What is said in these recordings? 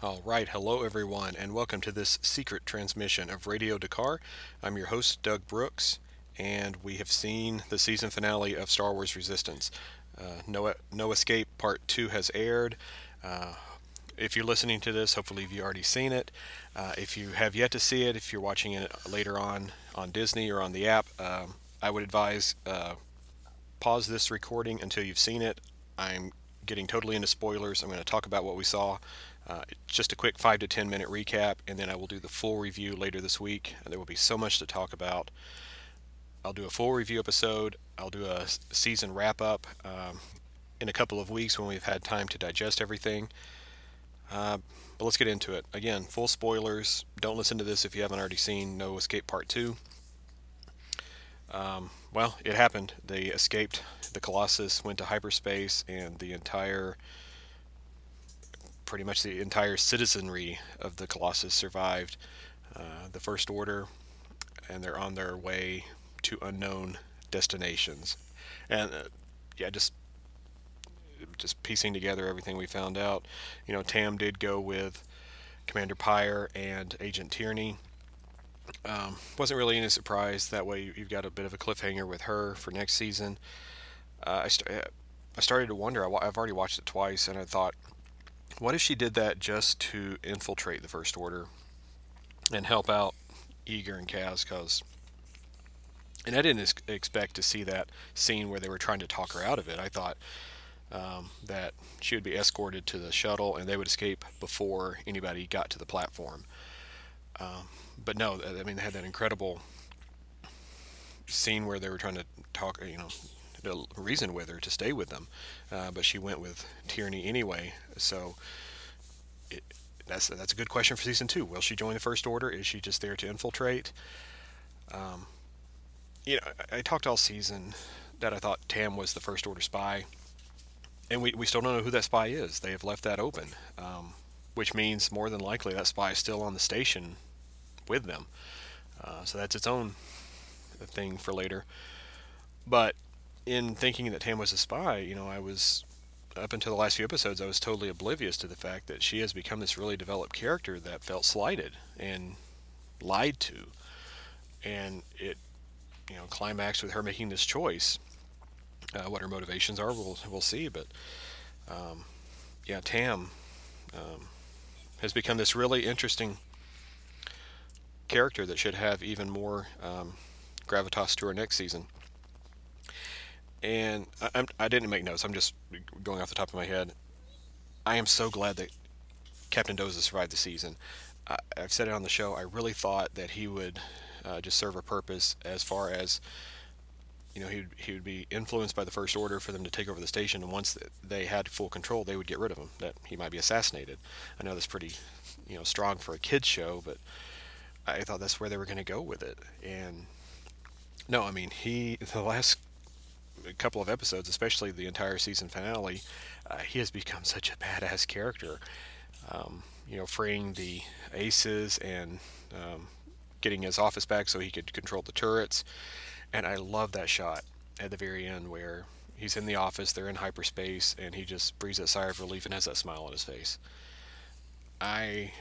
All right, hello everyone, and welcome to this secret transmission of Radio D'Qar. I'm your host, Doug Brooks, and we have seen the season finale of Star Wars Resistance. Uh, no, no Escape Part 2 has aired. Uh, if you're listening to this, hopefully you've already seen it. Uh, if you have yet to see it, if you're watching it later on on Disney or on the app, um, I would advise uh, pause this recording until you've seen it. I'm getting totally into spoilers. I'm going to talk about what we saw. Uh, just a quick five to ten minute recap, and then I will do the full review later this week. There will be so much to talk about. I'll do a full review episode. I'll do a season wrap up um, in a couple of weeks when we've had time to digest everything. Uh, but let's get into it. Again, full spoilers. Don't listen to this if you haven't already seen No Escape Part 2. Um, well, it happened. They escaped. The Colossus went to hyperspace, and the entire, pretty much the entire citizenry of the Colossus survived uh, the First Order, and they're on their way to unknown destinations. And uh, yeah, just just piecing together everything we found out. You know, Tam did go with Commander Pyre and Agent Tierney. Um, wasn't really any surprise. That way, you've got a bit of a cliffhanger with her for next season. Uh, I, st- I started to wonder. I, have already watched it twice, and I thought, what if she did that just to infiltrate the First Order and help out Yeager and Kaz? Because, and I didn't expect to see that scene where they were trying to talk her out of it. I thought um, that she would be escorted to the shuttle and they would escape before anybody got to the platform. Um, but no, I mean, they had that incredible scene where they were trying to talk, you know, to reason with her to stay with them, uh, but she went with Tierney anyway. So it, that's that's a good question for season two. Will she join the First Order? Is she just there to infiltrate? Um, you know, I, I talked all season that I thought Tam was the First Order spy and we, we still don't know who that spy is. They have left that open, um, which means more than likely that spy is still on the station with them. Uh, so that's its own thing for later. But in thinking that Tam was a spy, you know, I was up until the last few episodes, I was totally oblivious to the fact that she has become this really developed character that felt slighted and lied to, and it, you know, climaxed with her making this choice uh, what her motivations are, we'll we'll see. But um, yeah, Tam um, has become this really interesting character that should have even more um, gravitas to her next season. And I, I'm, I did not make notes. I'm just going off the top of my head. I am so glad that Captain Doza survived the season. I, have said it on the show. I really thought that he would uh, just serve a purpose as far as you know, he would, he would be influenced by the First Order for them to take over the station, and once they had full control, they would get rid of him. That he might be assassinated. I know that's pretty, you know, strong for a kids show, but I thought that's where they were going to go with it. And no, I mean, he the last couple of episodes, especially the entire season finale, uh, he has become such a badass character. Um, you know, freeing the aces and um, getting his office back so he could control the turrets. And I love that shot at the very end where he's in the office, they're in hyperspace, and he just breathes a sigh of relief and has that smile on his face. I,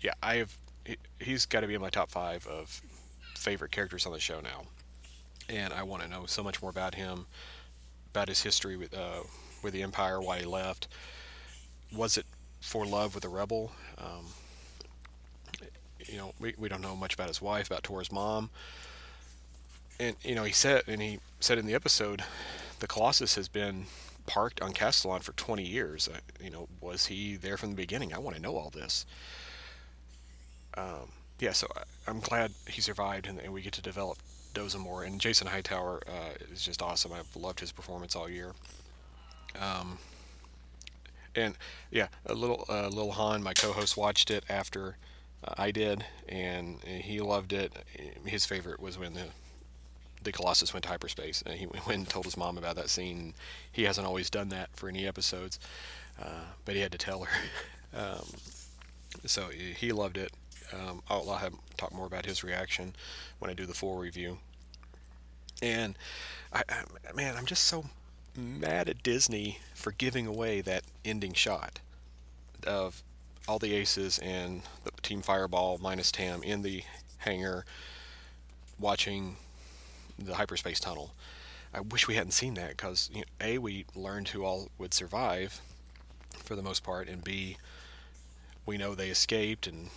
yeah, I have. He's got to be in my top five of favorite characters on the show now, and I want to know so much more about him, about his history with uh, with the Empire, why he left. Was it for love with a rebel? Um, you know, we, we don't know much about his wife, about Tor's mom and you know he said and he said in the episode the colossus has been parked on Castilon for 20 years uh, you know was he there from the beginning i want to know all this um, yeah so I, am glad he survived and, and, we get to develop doza more and jason hightower uh, is just awesome i've loved his performance all year um, and yeah a little uh, little han my co-host watched it after uh, i did and he loved it his favorite was when the the Colossus went to hyperspace. And he went and told his mom about that scene. He hasn't always done that for any episodes, uh, but he had to tell her. um, so he loved it. Um, I'll, I'll have talk more about his reaction when I do the full review. And I, I, man, I'm just so mad at Disney for giving away that ending shot of all the aces and the Team Fireball minus Tam in the hangar watching the hyperspace tunnel. I wish we hadn't seen that because you know, a we learned who all would survive for the most part, and b we know they escaped, and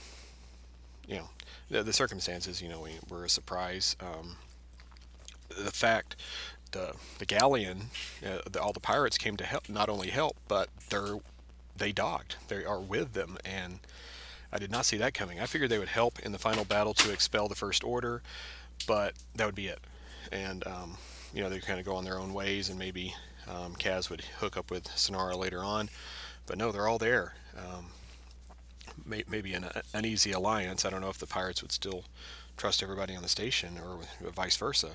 you know the, the circumstances. You know, we, were a surprise. Um, the fact the the galleon, uh, the, all the pirates came to help, not only help, but they're they docked. They are with them, and I did not see that coming. I figured they would help in the final battle to expel the First Order, but that would be it. And um, you know they kind of go on their own ways, and maybe um, Kaz would hook up with Synara later on. But no, they're all there. Um, may, maybe an uneasy alliance. I don't know if the pirates would still trust everybody on the station or vice versa.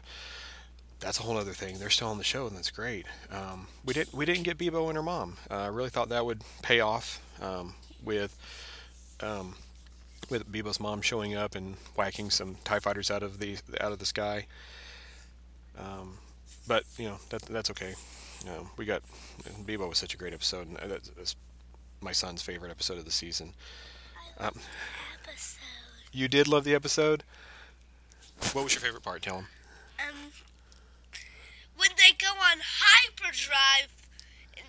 That's a whole other thing. They're still on the show, and that's great. Um, we didn't we didn't get Bibo and her mom. Uh, I really thought that would pay off um, with um, with Bibo's mom showing up and whacking some Tie fighters out of the out of the sky. Um, but you know that that's okay. Um, we got Bibo was such a great episode, and that's, that's my son's favorite episode of the season. Um, episode. You did love the episode. What was your favorite part? Tell him. Um, when they go on hyperdrive,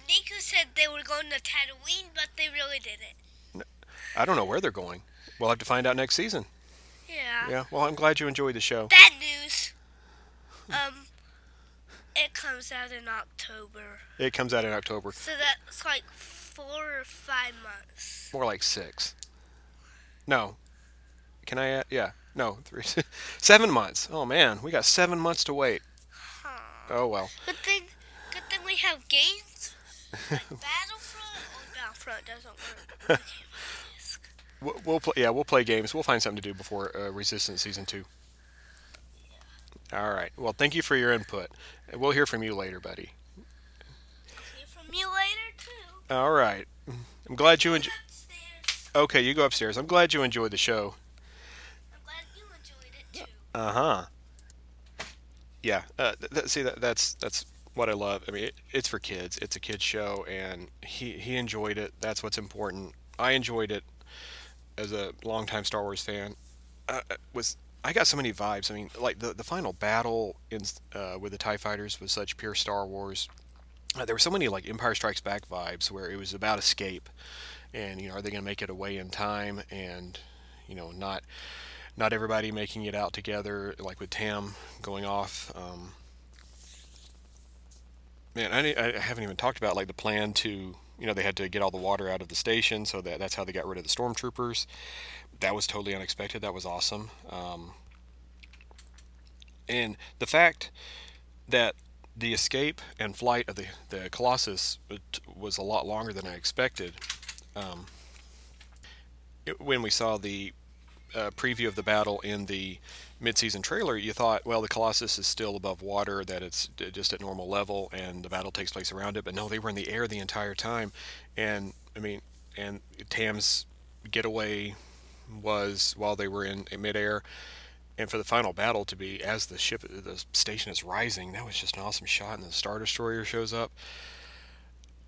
Neeku said they were going to Tatooine, but they really didn't. I don't know where they're going. We'll have to find out next season. Yeah. Yeah. Well, I'm glad you enjoyed the show. Bad news. Um, it comes out in October. It comes out in October. So that's like four or five months. More like six. No. Can I add? Yeah. No. Three. seven months. Oh man, we got seven months to wait. Oh well. Good thing. Good thing we have games. Like Battlefront. Oh, Battlefront doesn't work. We'll, we'll play. Yeah, we'll play games. We'll find something to do before uh, Resistance season two. All right. Well, thank you for your input. We'll hear from you later, buddy. Hear from you later too. All right. I'm glad you enjoyed. Okay, you go upstairs. I'm glad you enjoyed the show. I'm glad you enjoyed it too. Uh huh. Yeah. Uh, th- th- see, that, that's that's what I love. I mean, it, it's for kids. It's a kids show, and he he enjoyed it. That's what's important. I enjoyed it as a longtime Star Wars fan. Uh, was I got so many vibes. I mean, like the the final battle in uh, with the Tie Fighters was such pure Star Wars. Uh, there were so many like Empire Strikes Back vibes where it was about escape, and you know, are they going to make it away in time? And you know, not not everybody making it out together, like with Tam going off. Um, man, I, I haven't even talked about like the plan to, you know, they had to get all the water out of the station, so that that's how they got rid of the stormtroopers. That was totally unexpected. That was awesome. Um, and the fact that the escape and flight of the, the Colossus was a lot longer than I expected. Um, it, when we saw the preview of the battle in the mid-season trailer, you thought, well, the Colossus is still above water, that it's just at normal level, and the battle takes place around it. But no, they were in the air the entire time, and I mean, and Tam's getaway was while they were in, in midair, and for the final battle to be as the ship, the station is rising, that was just an awesome shot, and the Star Destroyer shows up.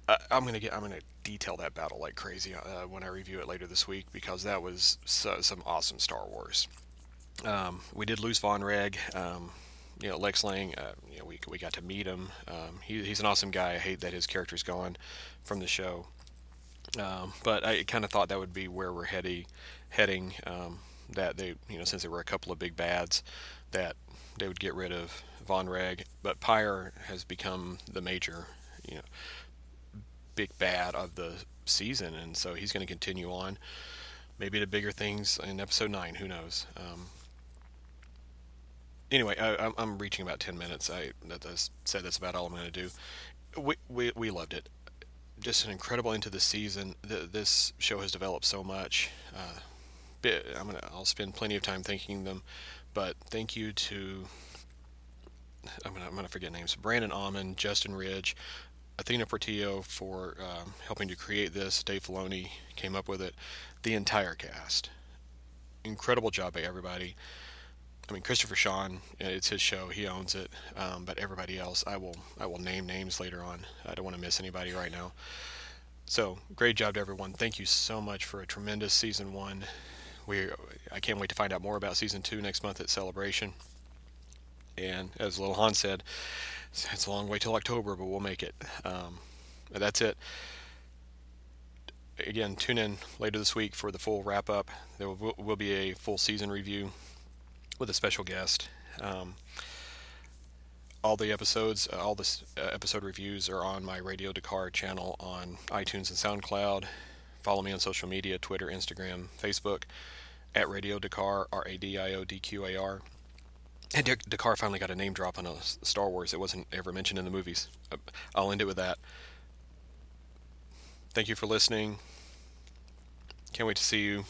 I, I'm gonna get, I'm gonna detail that battle like crazy uh, when I review it later this week because that was so, some awesome Star Wars. Um, we did lose Von Reg. Um, you know, Lex Lang, uh, you know, we, we got to meet him. Um, he, he's an awesome guy. I hate that his character's gone from the show. Um, but I kind of thought that would be where we're heading, heading. Um, that they, you know, since there were a couple of big bads, that they would get rid of Von Reg. But Pyre has become the major, you know, big bad of the season, and so he's going to continue on. Maybe to bigger things in episode nine. Who knows? Um, anyway, I, am reaching about ten minutes. I that said that's about all I'm going to do. We, we we loved it. Just an incredible into the season. The, this show has developed so much. Uh, I'm gonna I'll spend plenty of time thanking them, but thank you to I'm gonna I'm gonna forget names. Brandon Auman, Justin Ridge, Athena Portillo for um, helping to create this. Dave Filoni came up with it. The entire cast, incredible job by everybody. I mean, Christopher Sean, it's his show. He owns it. Um, but everybody else, I will I will name names later on. I don't want to miss anybody right now. So great job to everyone. Thank you so much for a tremendous season one. We I can't wait to find out more about season two next month at Celebration. And as Little Han said, it's a long way till October, but we'll make it. Um, that's it. Again, tune in later this week for the full wrap up. There will, will be a full season review with a special guest. Um, all the episodes, uh, all the uh, episode reviews are on my Radio D'Qar channel on iTunes and SoundCloud. Follow me on social media Twitter, Instagram, Facebook at Radio D'Qar, R A D I O D Q A R. And D'Qar finally got a name drop on a Star Wars. It wasn't ever mentioned in the movies. Uh, I'll end it with that. Thank you for listening. Can't wait to see you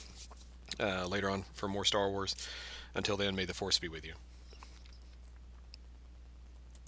uh, later on for more Star Wars. Until then, may the Force be with you.